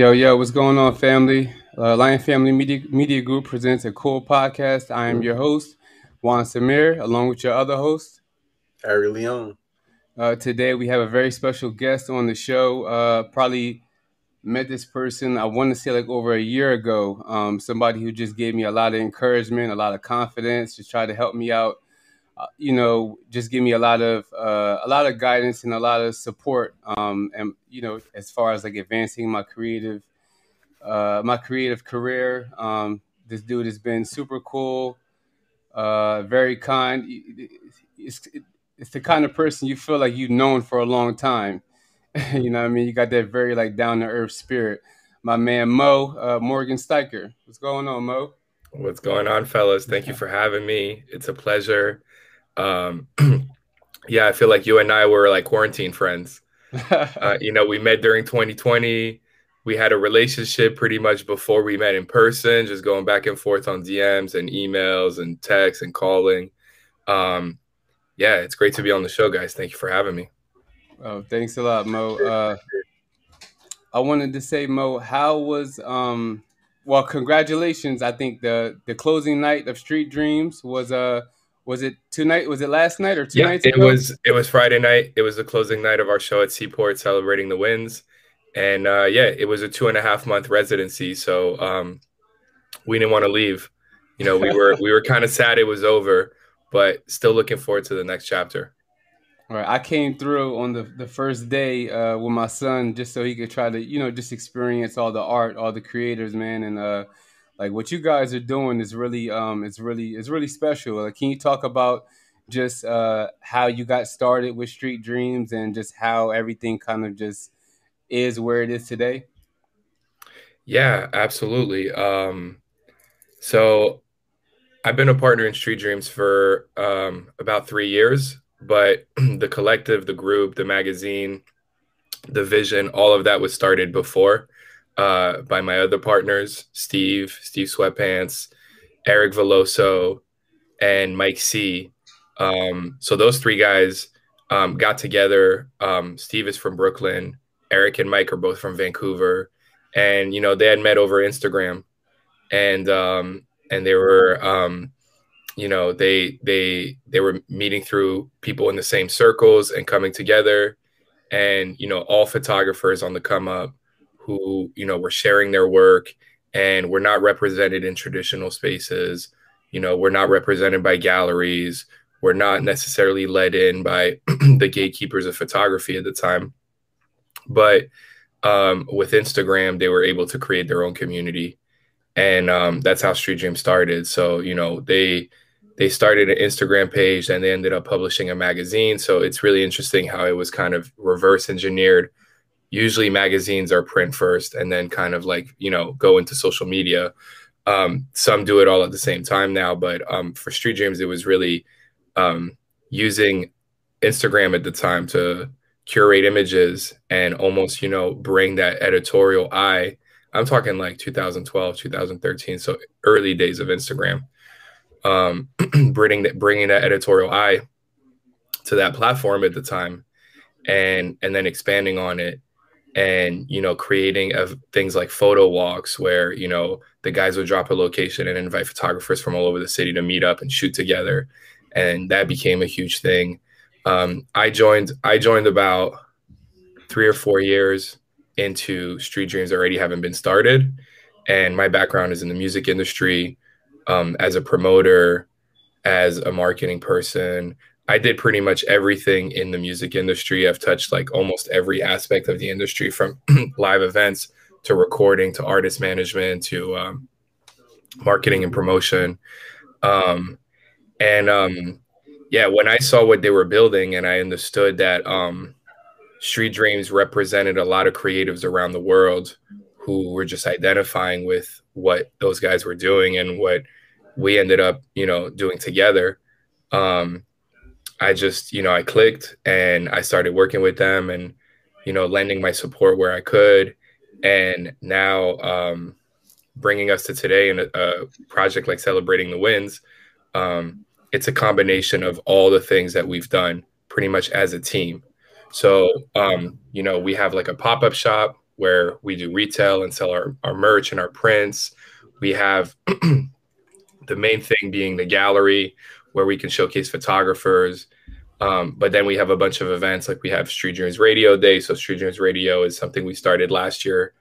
Yo, yo, what's going on, family? Uh, Lion Family Media, Media Group presents a cool podcast. I am your host, Juan Samir, along with your other host, Ari Leon. Uh, today we have a very special guest on the show. Uh, probably met this person, I want to say like over a year ago. Um, somebody who just gave me a lot of encouragement, a lot of confidence, just tried to help me out. Uh, you know, just give me a lot of uh, a lot of guidance and a lot of support. Um, and you know, as far as like advancing my creative uh, my creative career. Um, this dude has been super cool, uh, very kind. It's, it's the kind of person you feel like you've known for a long time. you know what I mean? You got that very like down to earth spirit. My man Mo uh, Morgan Steiker. What's going on, Mo? What's going on, fellas? Thank you for having me. It's a pleasure. Um, yeah, I feel like you and I were like quarantine friends. Uh, you know, we met during 2020. We had a relationship pretty much before we met in person, just going back and forth on DMs and emails and texts and calling. Um, yeah, it's great to be on the show, guys. Thank you for having me. Oh, thanks a lot, Mo. Uh, I wanted to say, Mo, how was um, well, congratulations. I think the the closing night of Street Dreams was uh was it tonight? Was it last night or two yeah, nights? It was. It was Friday night. It was the closing night of our show at Seaport, celebrating the wins, and uh, yeah, it was a two and a half month residency. So um, we didn't want to leave. You know, we were we were kind of sad it was over, but still looking forward to the next chapter. All right, I came through on the, the first day uh, with my son just so he could try to, you know, just experience all the art, all the creators, man, and uh, like what you guys are doing is really um it's really it's really special. Like can you talk about just uh how you got started with street dreams and just how everything kind of just is where it is today? Yeah absolutely. Um so i've been a partner in street dreams for um about three years but the collective the group the magazine the vision all of that was started before uh, by my other partners, Steve, Steve Sweatpants, Eric Veloso, and Mike C. Um, so those three guys um, got together. Um, Steve is from Brooklyn. Eric and Mike are both from Vancouver, and you know they had met over Instagram, and um, and they were um, you know they they they were meeting through people in the same circles and coming together, and you know all photographers on the come up who you know were sharing their work and we're not represented in traditional spaces you know we're not represented by galleries we're not necessarily led in by the gatekeepers of photography at the time. But um, with instagram they were able to create their own community. And um, that's how street dream started. So you know they they started an instagram page and they ended up publishing a magazine. So it's really interesting how it was kind of reverse engineered usually magazines are print first and then kind of like you know go into social media. Um, some do it all at the same time now but um, for street dreams it was really um, using instagram at the time to curate images and almost you know bring that editorial eye. I'm talking like 2012 2013 so early days of instagram. Um, bringing that bringing that editorial eye to that platform at the time and and then expanding on it and you know creating of things like photo walks where you know the guys would drop a location and invite photographers from all over the city to meet up and shoot together. And that became a huge thing. Um, i joined i joined about three or four years into street dreams already haven't been started. And my background is in the music industry um, as a promoter as a marketing person I did pretty much everything in the music industry. I've touched like almost every aspect of the industry from live events to recording to artist management to um, marketing and promotion. Um, and um, yeah, when I saw what they were building and I understood that um, Street Dreams represented a lot of creatives around the world who were just identifying with what those guys were doing and what we ended up, you know, doing together. Um, I just, you know, I clicked and I started working with them and, you know, lending my support where I could. And now um, bringing us to today in a, a project like Celebrating the Wins, um, it's a combination of all the things that we've done pretty much as a team. So, um, you know, we have like a pop up shop where we do retail and sell our, our merch and our prints. We have the main thing being the gallery where we can showcase photographers. Um, but then we have a bunch of events like we have Street Dreams Radio Day. So Street Dreams Radio is something we started last year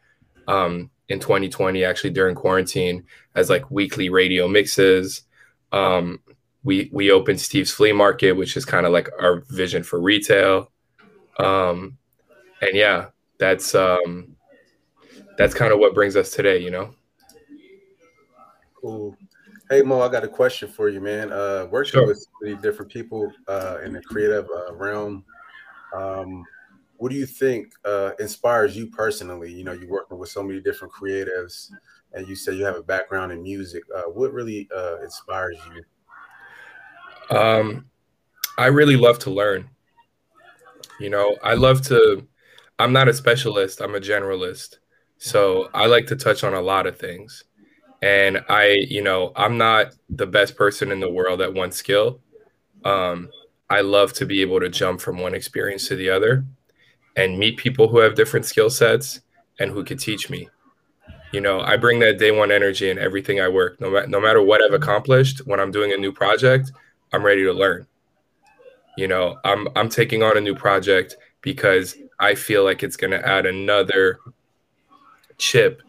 um, in 2020, actually during quarantine, as like weekly radio mixes. Um, we we opened Steve's Flea Market, which is kind of like our vision for retail. Um, and yeah, that's um, that's kind of what brings us today, you know. Cool. Hey Mo, I got a question for you, man. Uh, working sure. with so many different people uh, in the creative uh, realm, um, what do you think uh, inspires you personally? You know, you're working with so many different creatives, and you say you have a background in music. Uh, what really uh, inspires you? Um, I really love to learn. You know, I love to. I'm not a specialist. I'm a generalist, so I like to touch on a lot of things and I, you know, I'm not the best person in the world at one skill. Um, I love to be able to jump from one experience to the other and meet people who have different skill sets and who could teach me. You know, I bring that day one energy in everything I work. No, ma- no matter what I've accomplished, when I'm doing a new project, I'm ready to learn. You know, I'm I'm taking on a new project because I feel like it's going to add another chip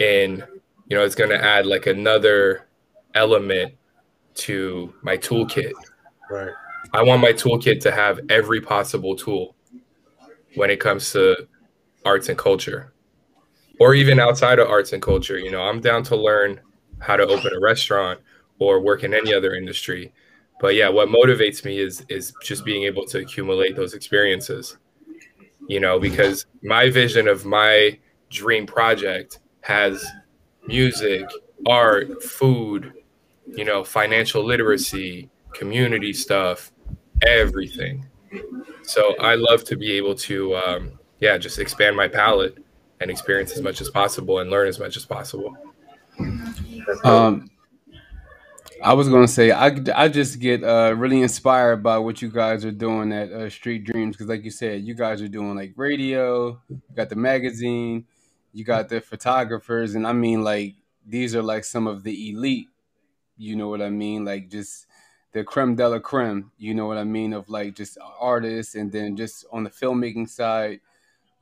in you know, it's going to add like another element to my toolkit. Right. I want my toolkit to have every possible tool when it comes to arts and culture or even outside of arts and culture. You know, I'm down to learn how to open a restaurant or work in any other industry. But yeah, what motivates me is is just being able to accumulate those experiences. You know, because my vision of my dream project has music, art, food, you know, financial literacy, community stuff, everything. So I love to be able to, um, yeah, just expand my palette and experience as much as possible and learn as much as possible. Um, I was gonna say I, I just get uh, really inspired by what you guys are doing at uh, Street Dreams because, like you said, you guys are doing like radio, got the magazine, you got the photographers, and I mean like these are like some of the elite. You know what I mean? Like just the creme de la creme. You know what I mean? Of like just artists, and then just on the filmmaking side,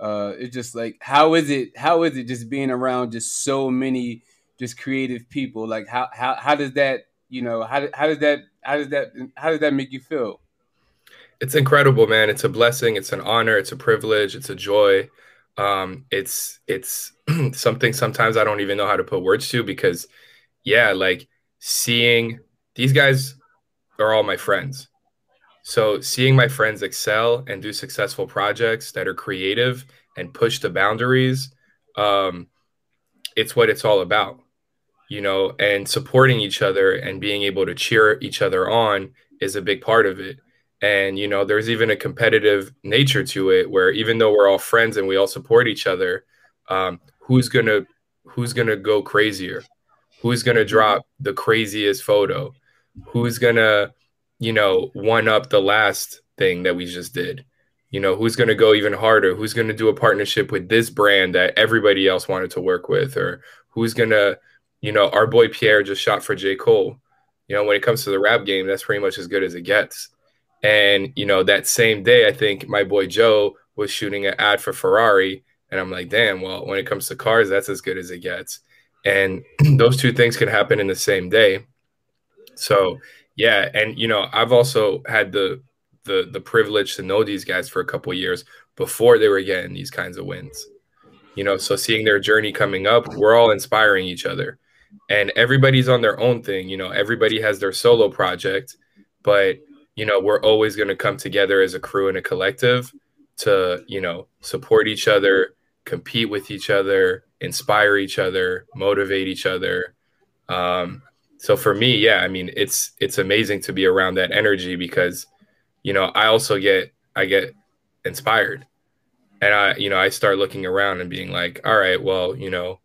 uh, it's just like how is it? How is it just being around just so many just creative people? Like how how how does that you know how how does that how does that how does that make you feel? It's incredible, man. It's a blessing. It's an honor. It's a privilege. It's a joy um it's it's something sometimes i don't even know how to put words to because yeah like seeing these guys are all my friends. So seeing my friends excel and do successful projects that are creative and push the boundaries um it's what it's all about you know and supporting each other and being able to cheer each other on is a big part of it and you know there's even a competitive nature to it where even though we're all friends and we all support each other um, who's gonna who's gonna go crazier? Who's gonna drop the craziest photo? Who's gonna you know one up the last thing that we just did? You know who's gonna go even harder? Who's gonna do a partnership with this brand that everybody else wanted to work with? Or who's gonna you know our boy pierre just shot for j. Cole. You know when it comes to the rap game that's pretty much as good as it gets and, you know, that same day, I think my boy Joe was shooting an ad for Ferrari. And I'm like, damn, well, when it comes to cars, that's as good as it gets. And those two things could happen in the same day. So, yeah. And, you know, I've also had the, the, the privilege to know these guys for a couple years before they were getting these kinds of wins. You know, so seeing their journey coming up, we're all inspiring each other. And everybody's on their own thing. You know, everybody has their solo project, but you know, we're always going to come together as a crew and a collective to, you know, support each other, compete with each other, inspire each other, motivate each other. Um, so for me, yeah, I mean, it's it's amazing to be around that energy because, you know, I also get I get inspired, and I, you know, I start looking around and being like, all right, well, you know,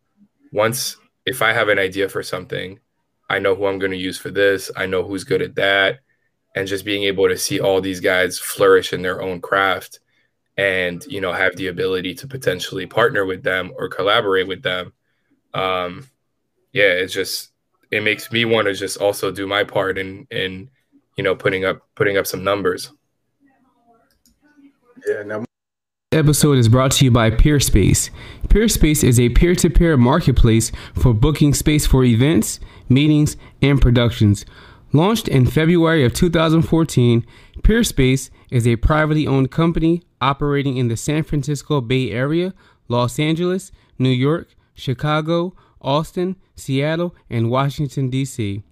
once if I have an idea for something, I know who I'm going to use for this. I know who's good at that and just being able to see all these guys flourish in their own craft and you know have the ability to potentially partner with them or collaborate with them um yeah it's just it makes me want to just also do my part in in you know putting up putting up some numbers yeah now episode is brought to you by Peerspace. Peerspace is a peer to peer marketplace for booking space for events, meetings, and productions. Launched in February of 2014, Peerspace is a privately owned company operating in the San Francisco Bay Area, Los Angeles, New York, Chicago, Austin, Seattle, and Washington, D.C.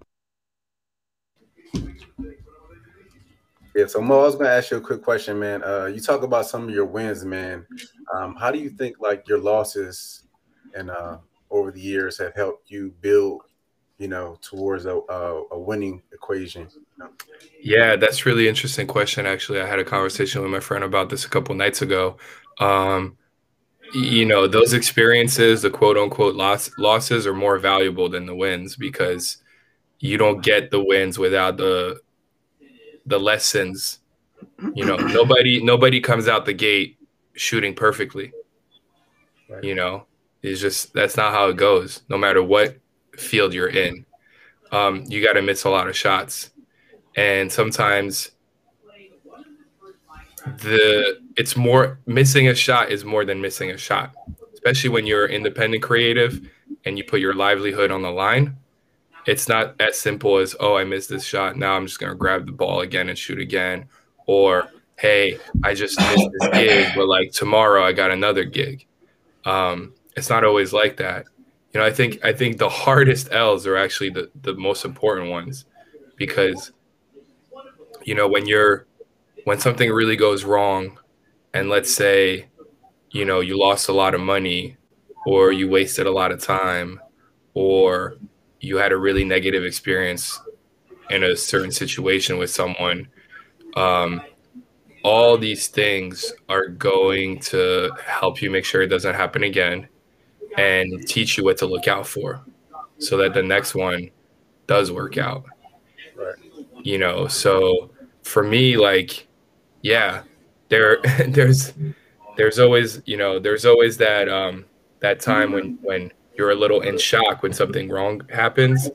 Yeah, so Mo, I was gonna ask you a quick question, man. Uh, you talk about some of your wins, man. Um, how do you think like your losses and uh, over the years have helped you build, you know, towards a, a, a winning equation? You know? Yeah, that's really interesting question. Actually, I had a conversation with my friend about this a couple nights ago. Um, you know, those experiences, the quote unquote loss, losses, are more valuable than the wins because you don't get the wins without the the lessons. You know, nobody nobody comes out the gate shooting perfectly. Right. You know, it's just that's not how it goes. No matter what field you're in, um, you got to miss a lot of shots, and sometimes the it's more missing a shot is more than missing a shot, especially when you're independent creative and you put your livelihood on the line it's not as simple as oh i missed this shot. Now i'm just to grab the ball again and shoot again. Or hey i just missed this gig but like tomorrow i got another gig. Um, it's not always like that you know i think i think the hardest l's are actually the, the most important ones because you know when you're when something really goes wrong and let's say you know you lost a lot of money or you wasted a lot of time or you had a really negative experience in a certain situation with someone, um, all these things are going to help you make sure it doesn't happen again and teach you what to look out for so that the next one does work out. Right. You know, so for me, like, yeah, there there's there's always, you know, there's always that um that time when when you're a little in shock when something wrong happens.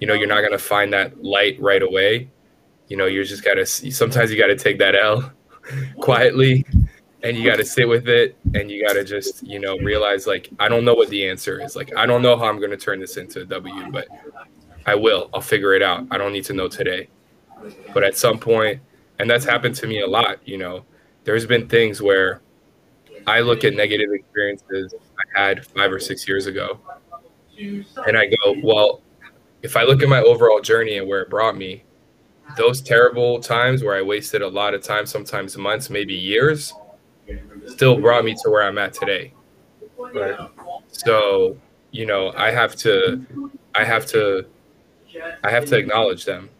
You know, you're not gonna find that light right away. You know, you're just gotta. Sometimes you gotta take that L quietly, and you gotta sit with it, and you gotta just you know realize like I don't know what the answer is. Like I don't know how I'm gonna turn this into a W, but I will. I'll figure it out. I don't need to know today, but at some point, and that's happened to me a lot. You know, there's been things where I look at negative experiences I had five or six years ago, and I go, well, if I look at my overall journey and where it brought me, those terrible times where I wasted a lot of time, sometimes months, maybe years, still brought me to where I'm at today. Right. So, you know, I have to, I have to, I have to acknowledge them.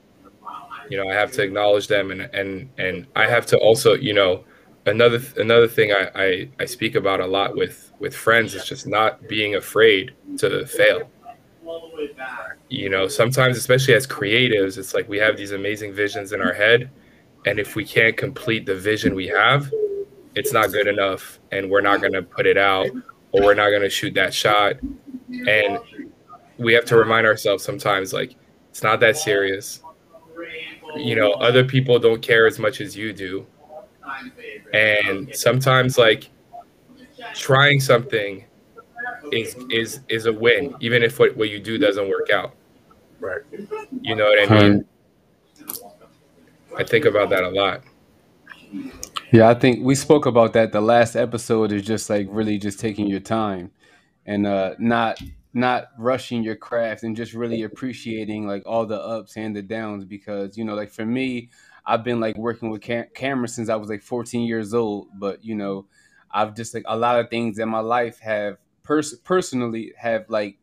You know, I have to acknowledge them, and and and I have to also, you know, another another thing I, I, I speak about a lot with with friends is just not being afraid to fail. You know, sometimes especially as creatives, it's like we have these amazing visions in our head, and if we can't complete the vision we have, it's not good enough, and we're not going to put it out, or we're not going to shoot that shot, and we have to remind ourselves sometimes like it's not that serious. You know, other people don't care as much as you do. And sometimes like trying something is is is a win even if what, what you do doesn't work out. Right. You know what i mean? I think about that a lot yeah i think we spoke about that the last episode is just like really just taking your time and uh not not rushing your craft and just really appreciating like all the ups and the downs because you know like for me I've been like working with cam- since I was like 14 years old, but you know, I've just like a lot of things in my life have pers- personally have like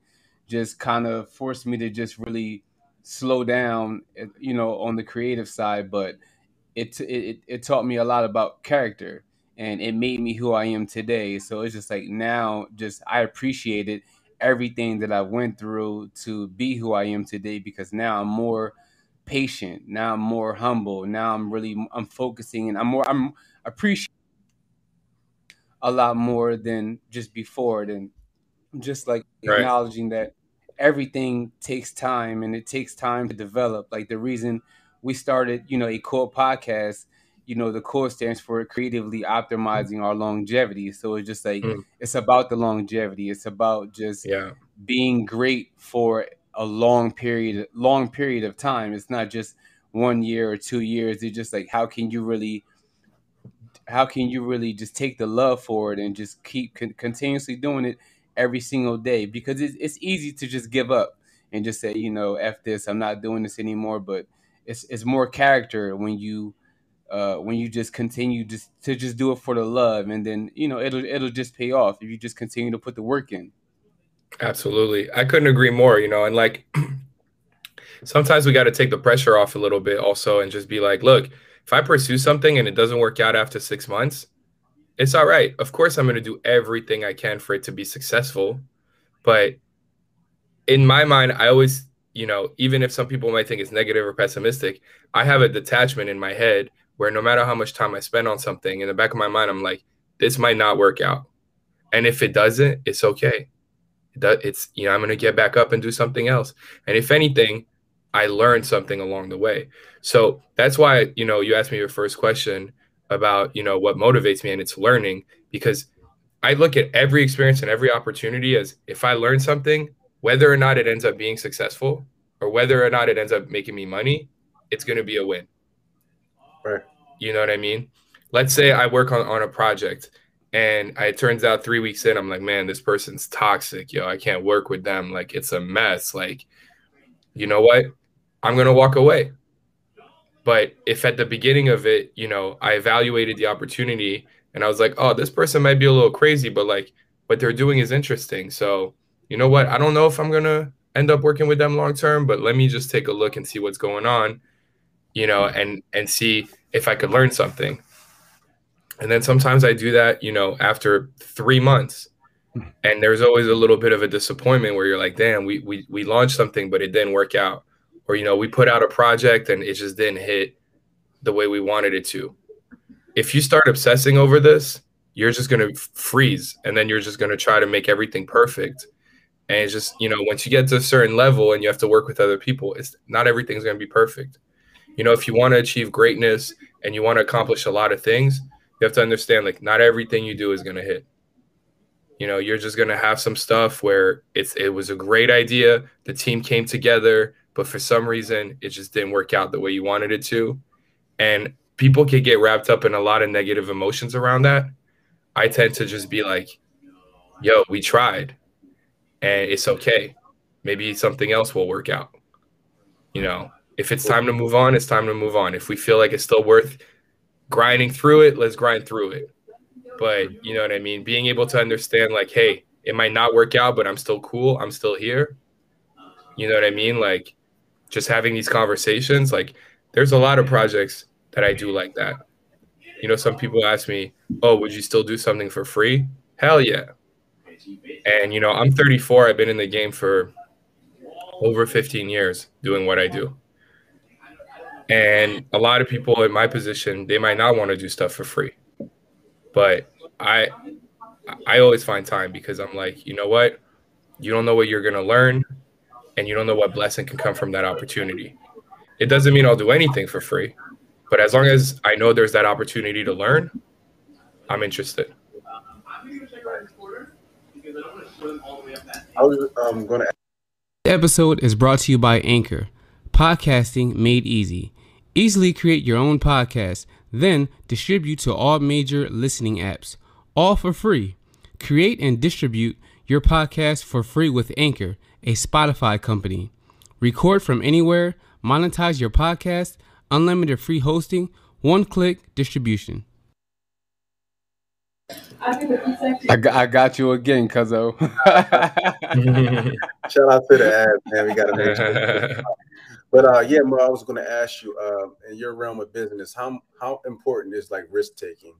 just kind of forced me to just really slow down, eh, you know, on the creative side. But it it it taught me a lot about character, and it made me who I am today. So it's just like now, just I appreciated everything that I went through to be who I am today because now I'm more patient. Now I'm more humble. Now I'm really I'm focusing and I'm more I'm appreciating a lot more than just before. Than just like right. acknowledging that everything takes time and it takes time to develop. Like the reason we started, you know, a cool podcast, you know, the cool stands for creatively optimizing our longevity. So it's just like mm. it's about the longevity. It's about just yeah. being great for a long period long period of time. It's not just one year or two years. It's just like how can you really how can you really just take the love for it and just keep con- continuously doing it every single day because it's, it's easy to just give up and just say you know f this i'm not doing this anymore but it's it's more character when you uh, when you just continue just to just do it for the love and then you know it'll it'll just pay off if you just continue to put the work in absolutely i couldn't agree more you know and like sometimes we got to take the pressure off a little bit also and just be like look if I pursue something and it doesn't work out after six months, it's all right. Of course, I'm going to do everything I can for it to be successful. But in my mind, I always, you know, even if some people might think it's negative or pessimistic, I have a detachment in my head where no matter how much time I spend on something, in the back of my mind, I'm like, this might not work out. And if it doesn't, it's okay. It's, you know, I'm going to get back up and do something else. And if anything, I learned something along the way. So that's why, you know, you asked me your first question about, you know, what motivates me and it's learning because I look at every experience and every opportunity as if I learn something, whether or not it ends up being successful or whether or not it ends up making me money, it's going to be a win. Right. You know what I mean? Let's say I work on, on a project and it turns out three weeks in, I'm like, man, this person's toxic. Yo, I can't work with them. Like, it's a mess. Like, you know what? I'm going to walk away. But if at the beginning of it, you know, I evaluated the opportunity and I was like, oh, this person might be a little crazy, but like what they're doing is interesting. So, you know what? I don't know if I'm going to end up working with them long term, but let me just take a look and see what's going on, you know, mm-hmm. and and see if I could learn something. And then sometimes I do that, you know, after 3 months. Mm-hmm. And there's always a little bit of a disappointment where you're like, "Damn, we we we launched something but it didn't work out." or you know we put out a project and it just didn't hit the way we wanted it to if you start obsessing over this you're just going to freeze and then you're just going to try to make everything perfect and it's just you know once you get to a certain level and you have to work with other people it's not everything's going to be perfect you know if you want to achieve greatness and you want to accomplish a lot of things you have to understand like not everything you do is going to hit you know you're just going to have some stuff where it's it was a great idea the team came together but for some reason it just didn't work out the way you wanted it to. And people could get wrapped up in a lot of negative emotions around that. I tend to just be like, yo, we tried and it's okay. Maybe something else will work out. You know, if it's time to move on, it's time to move on. If we feel like it's still worth grinding through it, let's grind through it. But you know what I mean? Being able to understand, like, hey, it might not work out, but I'm still cool. I'm still here. You know what I mean? Like, just having these conversations. Like, there's a lot of projects that I do like that. You know, some people ask me, "Oh, would you still do something for free?" Hell yeah. And you know, I'm 34. I've been in the game for over 15 years doing what I do. And a lot of people in my position, they might not want to do stuff for free. But I I always find time because I'm like, you know what? You don't know what you're going to learn and you don't know what blessing can come from that opportunity. It doesn't mean I'll do anything for free, but as long as I know there's that opportunity to learn, I'm interested. I was um, going to. The episode is brought to you by Anchor, podcasting made easy. Easily create your own podcast, then distribute to all major listening apps, all for free. Create and distribute your podcast for free with Anchor a Spotify company. Record from anywhere, monetize your podcast, unlimited free hosting, one click distribution. I got, I got you again, Cuzzo. Shout out to the ad, man. We got to make sure. But uh, yeah, Mo, I was going to ask you, uh, in your realm of business, how how important is like risk taking?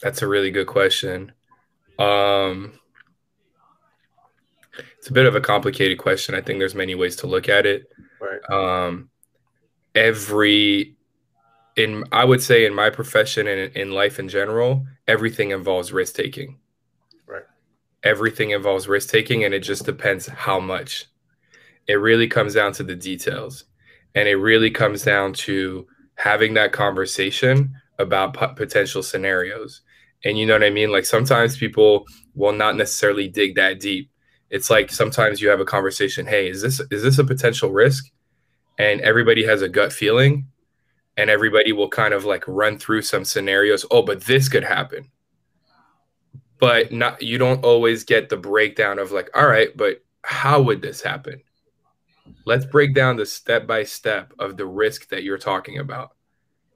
That's a really good question. Um, it's a bit of a complicated question. I think there's many ways to look at it. Right. Um, every in I would say in my profession and in life in general, everything involves risk taking. Right. Everything involves risk taking, and it just depends how much. It really comes down to the details, and it really comes down to having that conversation about p- potential scenarios. And you know what I mean? Like sometimes people will not necessarily dig that deep. It's like sometimes you have a conversation, "Hey, is this is this a potential risk?" And everybody has a gut feeling and everybody will kind of like run through some scenarios. Oh, but this could happen. But not you don't always get the breakdown of like, all right, but how would this happen? Let's break down the step by step of the risk that you're talking about.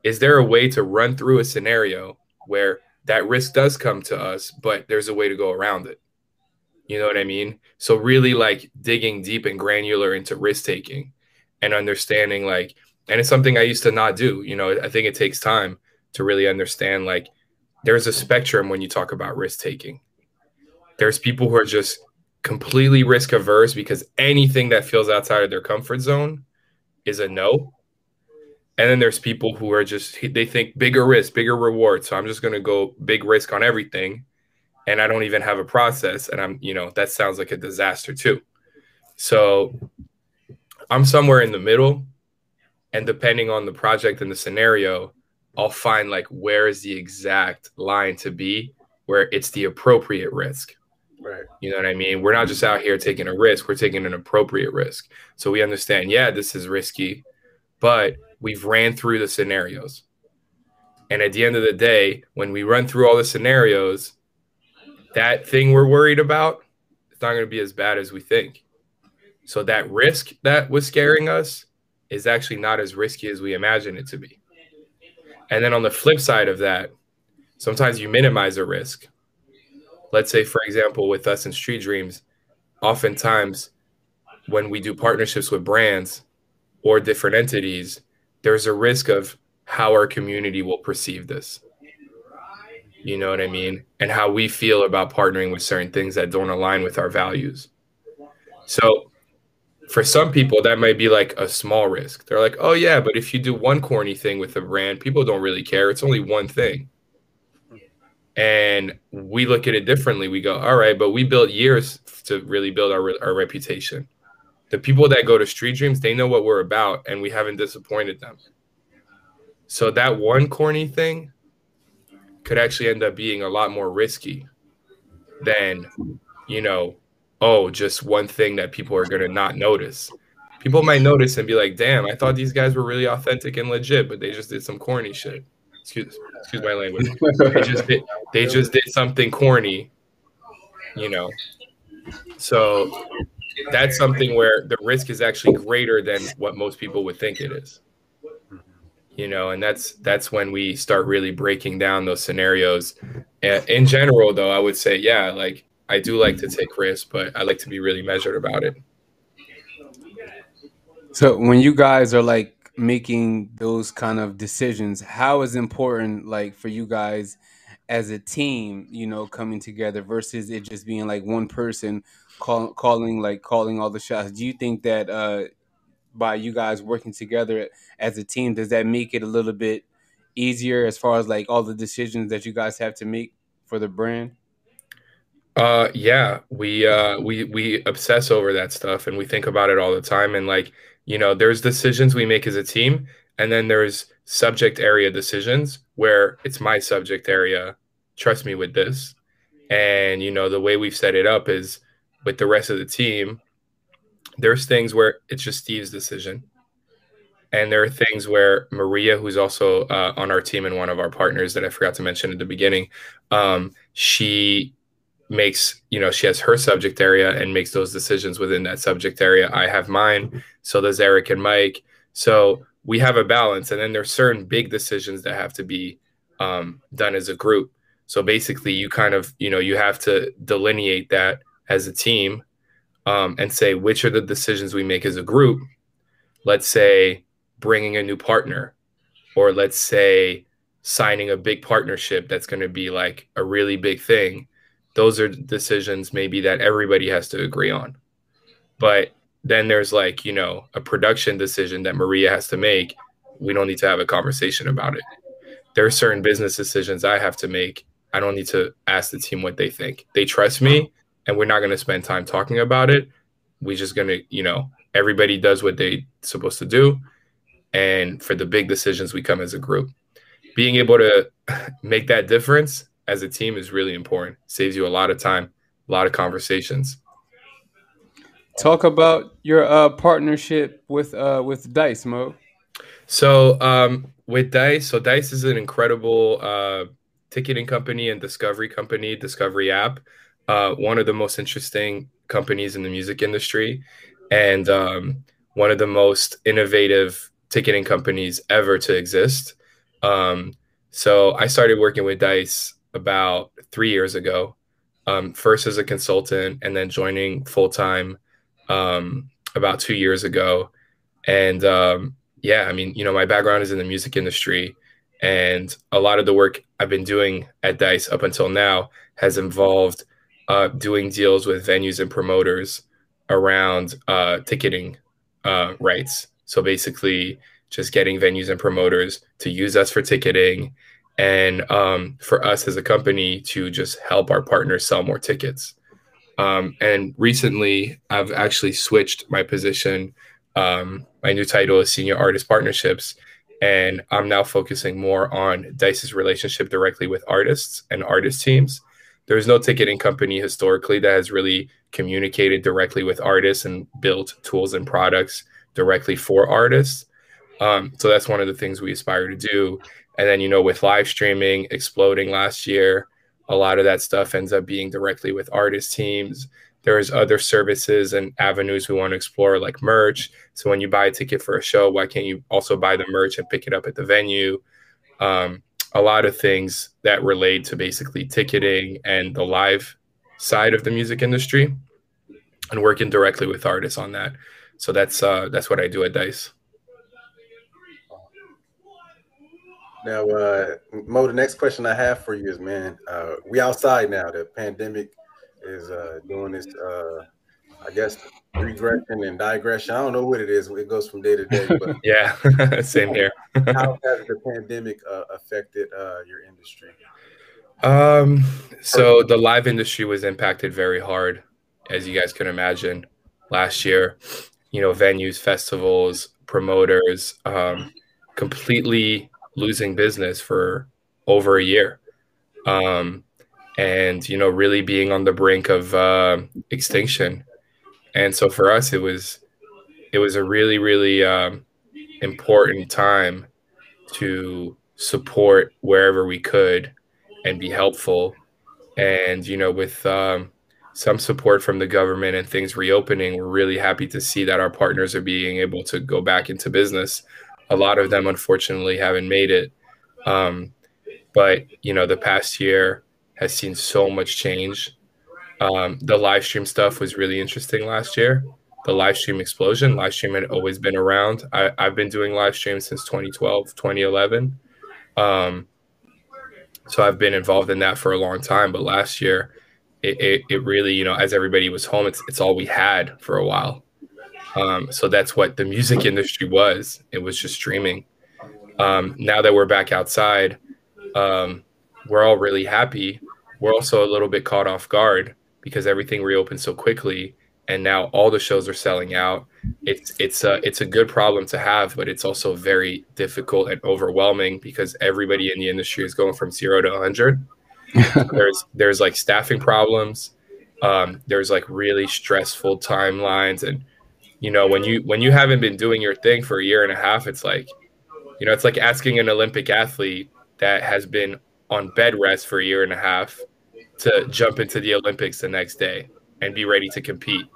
Is there a way to run through a scenario where that risk does come to us, but there's a way to go around it? You know what I mean? So really like digging deep and granular into risk taking and understanding like and it's something I used to not do. You know, I think it takes time to really understand like there's a spectrum when you talk about risk taking. There's people who are just completely risk averse because anything that feels outside of their comfort zone is a no. And then there's people who are just they think bigger risk, bigger reward. So I'm just going to go big risk on everything and I don't even have a process and I'm, you know, that sounds like a disaster too. So I'm somewhere in the middle and depending on the project and the scenario i'll find like where is the exact line to be where it's the appropriate risk. Right. You know what i mean? We're not just out here taking a risk we're taking an appropriate risk. So we understand yeah this is risky but we've ran through the scenarios. And at the end of the day when we run through all the scenarios that thing we're worried about it's not going to be as bad as we think. So that risk that was scaring us is actually not as risky as we imagine it to be. And then on the flip side of that, sometimes you minimize a risk. Let's say, for example, with us in Street Dreams, oftentimes when we do partnerships with brands or different entities, there's a risk of how our community will perceive this. You know what I mean? And how we feel about partnering with certain things that don't align with our values. So for some people that might be like a small risk. They're like oh yeah but if you do one corny thing with a brand people don't really care. It's only one thing. And we look at it differently. We go all right but we built years to really build our, our reputation. The people that go to street dreams they know what we're about and we haven't disappointed them. So that one corny thing could actually end up being a lot more risky than you know oh, just one thing that people are going to not notice. People might notice and be like, damn, I thought these guys were really authentic and legit, but they just did some corny shit. Excuse, excuse my language. they just did, they just did something corny, you know. So that's something where the risk is actually greater than what most people would think it is. You know, and that's that's when we start really breaking down those scenarios. In general, though, I would say, yeah, like I do like to take risks, but I like to be really measured about it. So when you guys are like making those kind of decisions, how is important like for you guys as a team, you know, coming together versus it just being like one person call, calling like calling all the shots? Do you think that uh by you guys working together as a team, does that make it a little bit easier as far as like all the decisions that you guys have to make for the brand? Uh, yeah, we uh, we we obsess over that stuff and we think about it all the time. And like, you know, there's decisions we make as a team, and then there's subject area decisions where it's my subject area. Trust me with this. And you know, the way we've set it up is with the rest of the team. There's things where it's just Steve's decision, and there are things where Maria, who's also uh, on our team and one of our partners that I forgot to mention at the beginning, um, she makes you know she has her subject area and makes those decisions within that subject area. I have mine so does eric and mike. So we have a balance and then there's certain big decisions that have to be um, done as a group. So basically you kind of you know you have to delineate that as a team um, and say which are the decisions we make as a group. Let's say bringing a new partner or let's say signing a big partnership that's going to be like a really big thing those are decisions maybe that everybody has to agree on. But then there's like, you know, a production decision that Maria has to make we don't need to have a conversation about it. There are certain business decisions I have to make. I don't need to ask the team what they think. They trust me, and we're not going to spend time talking about it. We're just going to, you know, everybody does what they're supposed to do, and for the big decisions, we come as a group. Being able to make that difference as a team is really important. Saves you a lot of time, a lot of conversations. Talk about your uh, partnership with uh, with Dice, Mo. So um, with Dice, so Dice is an incredible uh, ticketing company and discovery company, discovery app. Uh, one of the most interesting companies in the music industry, and um, one of the most innovative ticketing companies ever to exist. Um, so I started working with Dice about three years ago, um, first as a consultant and then joining full time um, about two years ago. And um, yeah, I mean, you know, my background is in the music industry, and a lot of the work I've been doing at Dice up until now has involved uh, doing deals with venues and promoters around uh, ticketing uh, rights. So basically, just getting venues and promoters to use us for ticketing and um, for us as a company to just help our partners sell more tickets. Um, and recently, I've actually switched my position. Um, my new title is Senior Artist Partnerships, and I'm now focusing more on Dice's relationship directly with artists and artist teams. There's no ticketing company historically that has really communicated directly with artists and built tools and products directly for artists. Um, so that's one of the things we aspire to do. And then, you know, with live streaming exploding last year, a lot of that stuff ends up being directly with artist teams. There's other services and avenues we want to explore, like merch. So when you buy a ticket for a show, why can't you also buy the merch and pick it up at the venue? Um, a lot of things that relate to basically ticketing and the live side of the music industry, and working directly with artists on that. So that's uh, that's what I do at Dice. Now, uh, Mo, the next question I have for you is, man, uh, we outside now. The pandemic is uh, doing this, uh, I guess, regression and digression. I don't know what it is. It goes from day to day. But yeah, same here. how has the pandemic uh, affected uh, your industry? Um, so the live industry was impacted very hard, as you guys can imagine. Last year, you know, venues, festivals, promoters, um, completely losing business for over a year. Um, and, you know, really being on the brink of uh, extinction. And so for us, it was, it was a really, really um, important time to support wherever we could and be helpful. And, you know, with um, some support from the government and things reopening, we're really happy to see that our partners are being able to go back into business a lot of them unfortunately haven't made it. Um, but you know, the past year has seen so much change. Um, the live stream stuff was really interesting last year. The live stream explosion, live stream had always been around. I, have been doing live streams since 2012, 2011. Um, so I've been involved in that for a long time. But last year, it, it, it really, you know, as everybody was home, it's, it's all we had for a while. Um, so that's what the music industry was. It was just streaming. Um, now that we're back outside, um, we're all really happy. We're also a little bit caught off guard because everything reopened so quickly, and now all the shows are selling out. It's it's a it's a good problem to have, but it's also very difficult and overwhelming because everybody in the industry is going from zero to 100. there's there's like staffing problems. Um, there's like really stressful timelines and you know when you when you haven't been doing your thing for a year and a half it's like you know it's like asking an olympic athlete that has been on bed rest for a year and a half to jump into the olympics the next day and be ready to compete.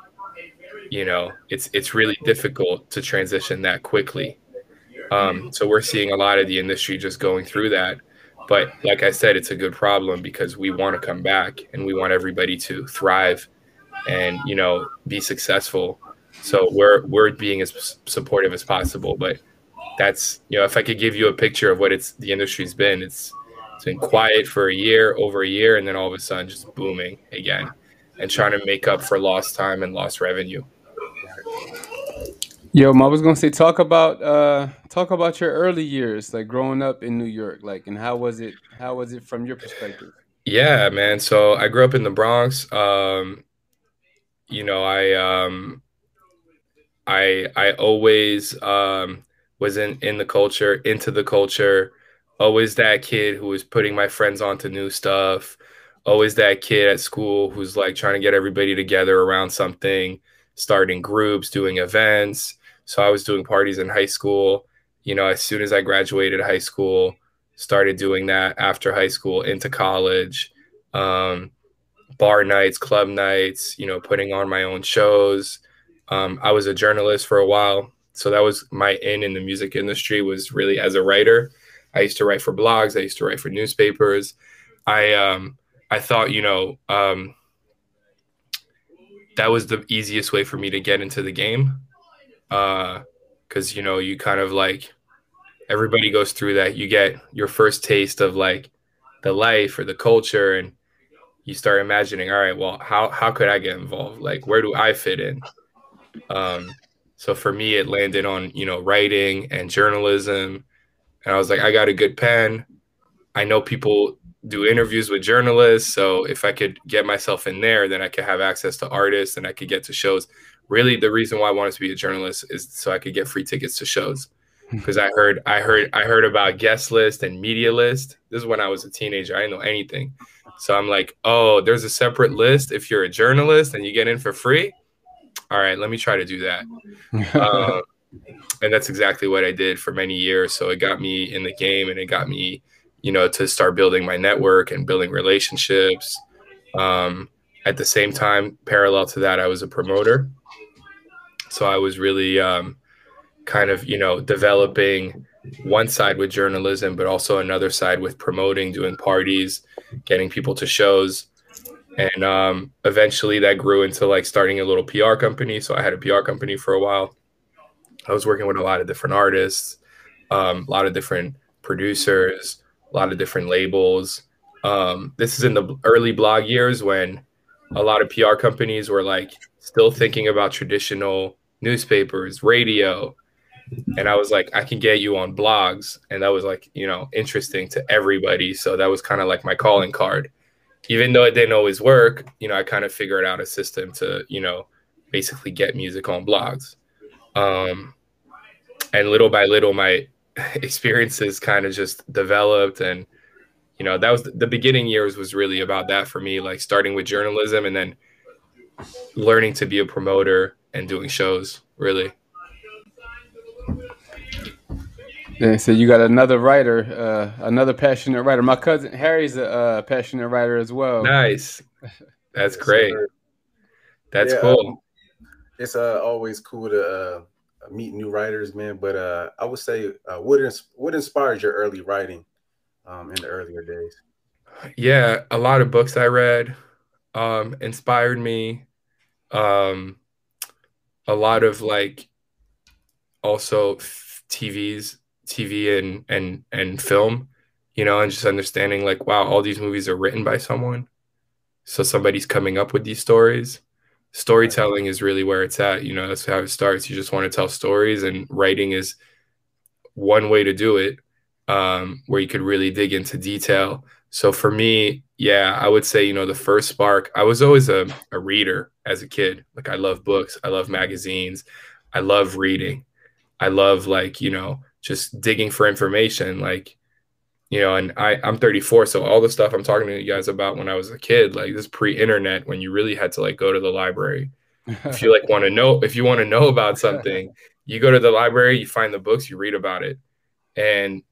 You know it's it's really difficult to transition that quickly. Um, so we're seeing a lot of the industry just going through that. But like i said it's a good problem because we want to come back and we want everybody to thrive and you know be successful so we're we're being as supportive as possible. But that's you know, if I could give you a picture of what it's the industry's been, it's it's been quiet for a year, over a year, and then all of a sudden just booming again, and trying to make up for lost time and lost revenue. Yo, I was gonna say talk about uh talk about your early years, like growing up in New York, like and how was it how was it from your perspective? Yeah, man. So I grew up in the Bronx. Um, you know, I um I I always um was in in the culture, into the culture, always that kid who was putting my friends onto new stuff, always that kid at school who's like trying to get everybody together around something, starting groups, doing events so I was doing parties in high school. You know, as soon as I graduated high school, started doing that after high school into college. Um, bar nights, club nights, you know, putting on my own shows. Um, I was a journalist for a while. So that was my in in the music industry was really as a writer. I used to write for blogs. I used to write for newspapers. I um, I thought, you know, um, that was the easiest way for me to get into the game because uh, you know you kind of like everybody goes through that. You get your first taste of like the life or the culture, and you start imagining, all right, well, how how could I get involved? Like, where do I fit in? Um, so for me, it landed on you know writing and journalism, and I was like, I got a good pen. I know people do interviews with journalists, so if I could get myself in there, then I could have access to artists and I could get to shows really the reason why I wanted to be a journalist is so I could get free tickets to shows. Because hmm. I heard I heard I heard about guest list and media list. This is when I was a teenager. I didn't know anything. So I'm like, oh, there's a separate list if you're a journalist and you get in for free. All right, let me try to do that. um, and that's exactly what I did for many years. So it got me in the game and it got me, you know, to start building my network and building relationships. Um, at the same time, parallel to that, I was a promoter. So I was really um, kind of, you know, developing one side with journalism, but also another side with promoting, doing parties, getting people to shows. And um, eventually that grew into like starting a little PR company. So I had a PR company for a while. I was working with a lot of different artists, um, a lot of different producers, a lot of different labels. Um, this is in the early blog years when a lot of PR companies were like still thinking about traditional newspapers, radio. And I was like, I can get you on blogs. And that was like, you know, interesting to everybody. So that was kind of like my calling card. Even though it didn't always work, you know, I kind of figured out a system to, you know, basically get music on blogs. Um, and little by little, my experiences kind of just developed. And, you know, that was the beginning years was really about that for me, like starting with journalism and then learning to be a promoter and doing shows, really. Yeah, so you got another writer, uh, another passionate writer. My cousin Harry's a uh, passionate writer as well. Nice, that's great. That's yeah, cool. Um, it's uh, always cool to uh, meet new writers, man. But uh, I would say, uh, what ins- what inspired your early writing um, in the earlier days? Yeah, a lot of books I read um, inspired me. Um, a lot of like also TVs, TV and and and film, you know, and just understanding like wow, all these movies are written by someone. So somebody's coming up with these stories. Storytelling is really where it's at, you know, that's how it starts. You just want to tell stories and writing is one way to do it um, where you could really dig into detail. So for me, yeah, I would say, you know, the first spark, I was always a, a reader as a kid. Like I love books, I love magazines, I love reading. I love like, you know, just digging for information. Like, you know, and I, I'm 34, so all the stuff I'm talking to you guys about when I was a kid, like this pre-internet, when you really had to like go to the library. if you like want to know, if you want to know about something, you go to the library, you find the books, you read about it. And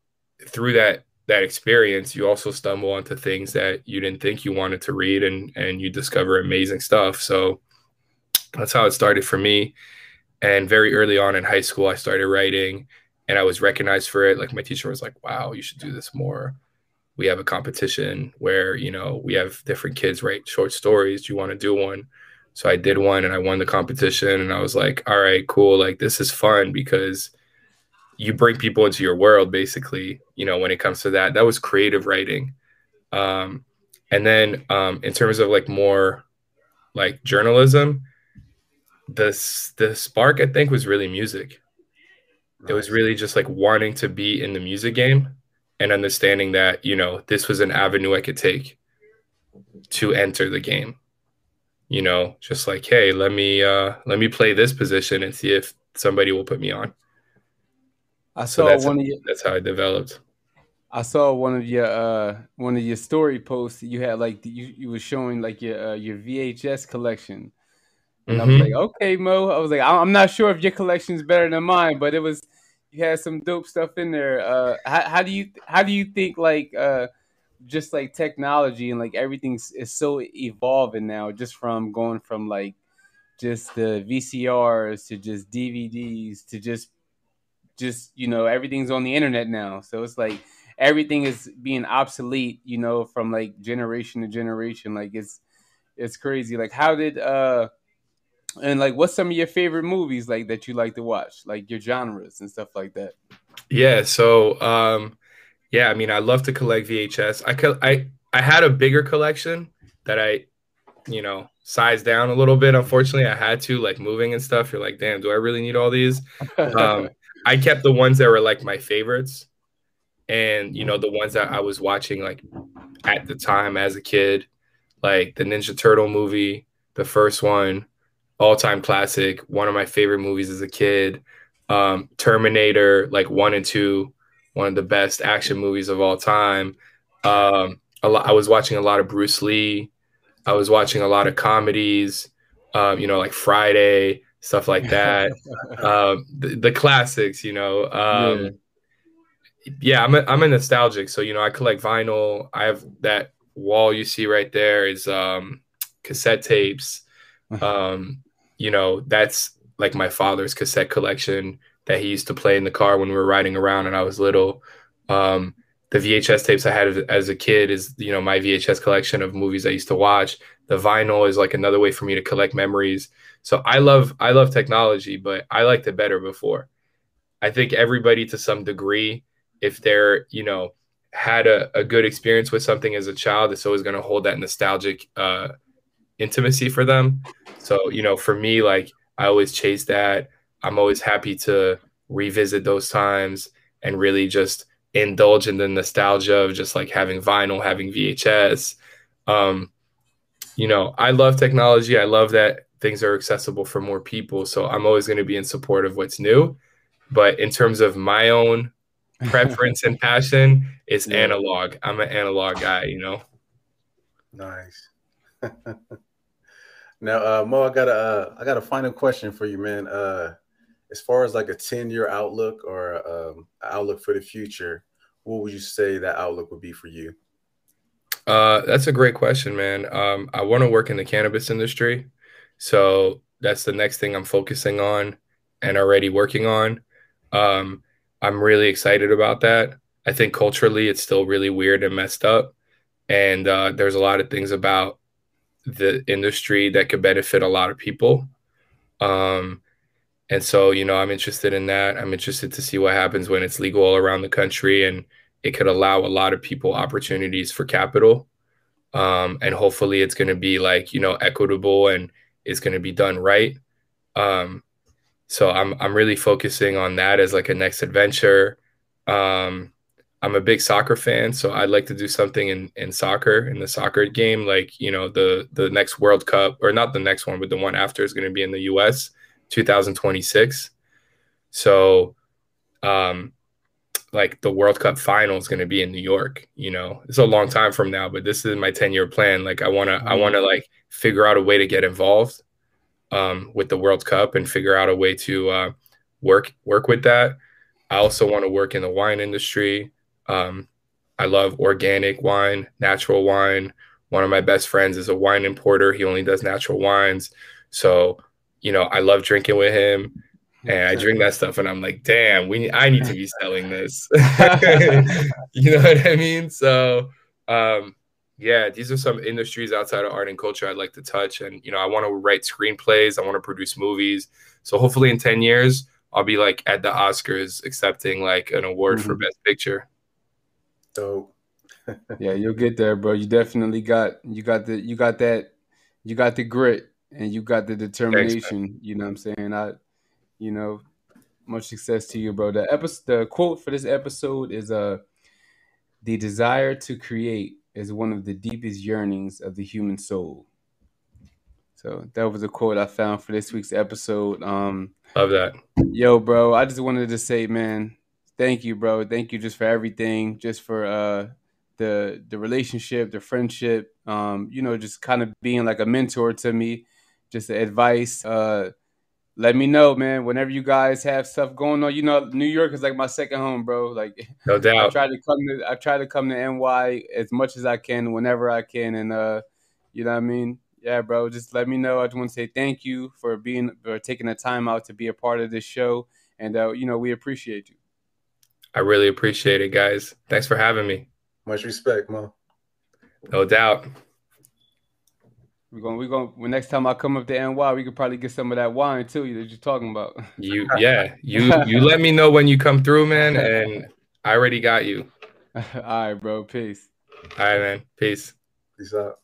through that that experience, you also stumble onto things that you didn't think you wanted to read and and you discover amazing stuff. So that's how it started for me. And very early on in high school, I started writing and I was recognized for it. Like my teacher was like, wow, you should do this more. We have a competition where, you know, we have different kids write short stories. Do you want to do one? So I did one and I won the competition. And I was like, all right, cool. Like this is fun because you bring people into your world basically you know when it comes to that that was creative writing um, and then um, in terms of like more like journalism the the spark I think was really music. Nice. It was really just like wanting to be in the music game and understanding that, you know, this was an avenue I could take to enter the game. You know, just like, hey, let me uh let me play this position and see if somebody will put me on. I saw so one how, of your that's how I developed. I saw one of your uh one of your story posts. You had like you you were showing like your uh, your VHS collection, and mm-hmm. I was mm-hmm. like, okay, Mo. I was like, I'm not sure if your collection is better than mine, but it was you had some dope stuff in there. Uh, how, how do you how do you think like uh just like technology and like everything is so evolving now, just from going from like just the VCRs to just DVDs to just just you know everything's on the internet now. So it's like everything is being obsolete, you know, from like generation to generation. Like it's it's crazy. Like how did uh and like what's some of your favorite movies like that you like to watch? Like your genres and stuff like that. Yeah, so um yeah, I mean, I love to collect VHS. I co- I I had a bigger collection that I, you know, sized down a little bit. Unfortunately, I had to like moving and stuff. You're like, damn, do I really need all these? Um, I kept the ones that were like my favorites, and you know, the ones that I was watching like at the time as a kid, like the Ninja Turtle movie, the first one, all time classic, one of my favorite movies as a kid. Um, Terminator, like one and two one of the best action movies of all time. Um, a lot, I was watching a lot of Bruce Lee. I was watching a lot of comedies, um, you know, like Friday, stuff like that. um, the, the, classics, you know. Um, yeah. yeah, I'm a, I'm a nostalgic. So, you know, I collect vinyl. I have that wall you see right there is um, cassette tapes. Um, you know, that's like my father's cassette collection that he used to play in the car when we were riding around and I was little. Um, the VHS tapes I had as a kid is, you know, my VHS collection of movies I used to watch. The vinyl is like another way for me to collect memories. So I love I love technology, but I liked it better before. I think everybody to some degree, if they're, you know, had a, a good experience with something as a child, it's always going to hold that nostalgic uh, intimacy for them. So, you know, for me, like I always chase that. I'm always happy to revisit those times and really just indulge in the nostalgia of just like having vinyl, having VHS. Um, you know, I love technology. I love that things are accessible for more people. So I'm always going to be in support of what's new. But in terms of my own preference and passion, it's analog. I'm an analog guy, you know. Nice. now, uh, Mo, I got a, uh, I got a final question for you, man. Uh, as far as like a 10 year outlook or um, outlook for the future, what would you say that outlook would be for you? Uh, that's a great question, man. Um, I want to work in the cannabis industry. So that's the next thing I'm focusing on and already working on. Um, I'm really excited about that. I think culturally it's still really weird and messed up. And uh, there's a lot of things about the industry that could benefit a lot of people. Um, and so, you know, I'm interested in that. I'm interested to see what happens when it's legal all around the country and it could allow a lot of people opportunities for capital. Um, and hopefully it's going to be like, you know, equitable and it's going to be done right. Um, so I'm, I'm really focusing on that as like a next adventure. Um, I'm a big soccer fan, so I'd like to do something in, in soccer, in the soccer game, like, you know, the, the next World Cup, or not the next one, but the one after is going to be in the US 2026. So, um, like the World Cup final is going to be in New York. You know, it's a long time from now, but this is my 10 year plan. Like, I want to, I want to like figure out a way to get involved um, with the World Cup and figure out a way to uh, work work with that. I also want to work in the wine industry. Um, I love organic wine, natural wine. One of my best friends is a wine importer. He only does natural wines. So you know, I love drinking with him and I drink that stuff and I'm like, damn, we I need to be selling this. you know what I mean? So um yeah, these are some industries outside of art and culture I'd like to touch. And you know, I want to write screenplays, I want to produce movies. So hopefully in 10 years, I'll be like at the Oscars accepting like an award mm-hmm. for best picture. So yeah, you'll get there, bro. You definitely got you got the you got that you got the grit and you got the determination. Thanks, you know what I'm saying? I, you know, much success to you, bro. The episode, the quote for this episode is uh, the desire to create is one of the deepest yearnings of the human soul. So that was a quote I found for this week's episode. Um, Love that. Yo, bro, I just wanted to say, man, thank you, bro. Thank you just for everything, just for uh, the the relationship, the friendship. Um, you know, just kind of being like a mentor to me, just the advice. Uh, let me know, man. Whenever you guys have stuff going on, you know, New York is like my second home, bro. Like, no doubt. I try to come to I try to come to NY as much as I can, whenever I can, and uh, you know what I mean yeah, bro, just let me know. I just want to say thank you for being for taking the time out to be a part of this show, and uh, you know we appreciate you. I really appreciate it, guys. Thanks for having me. Much respect, Mo. No doubt. We're going. We're going. When next time I come up to NY, we could probably get some of that wine too that you're talking about. You, yeah, you, you let me know when you come through, man, and I already got you. All right, bro. Peace. All right, man. Peace. Peace out.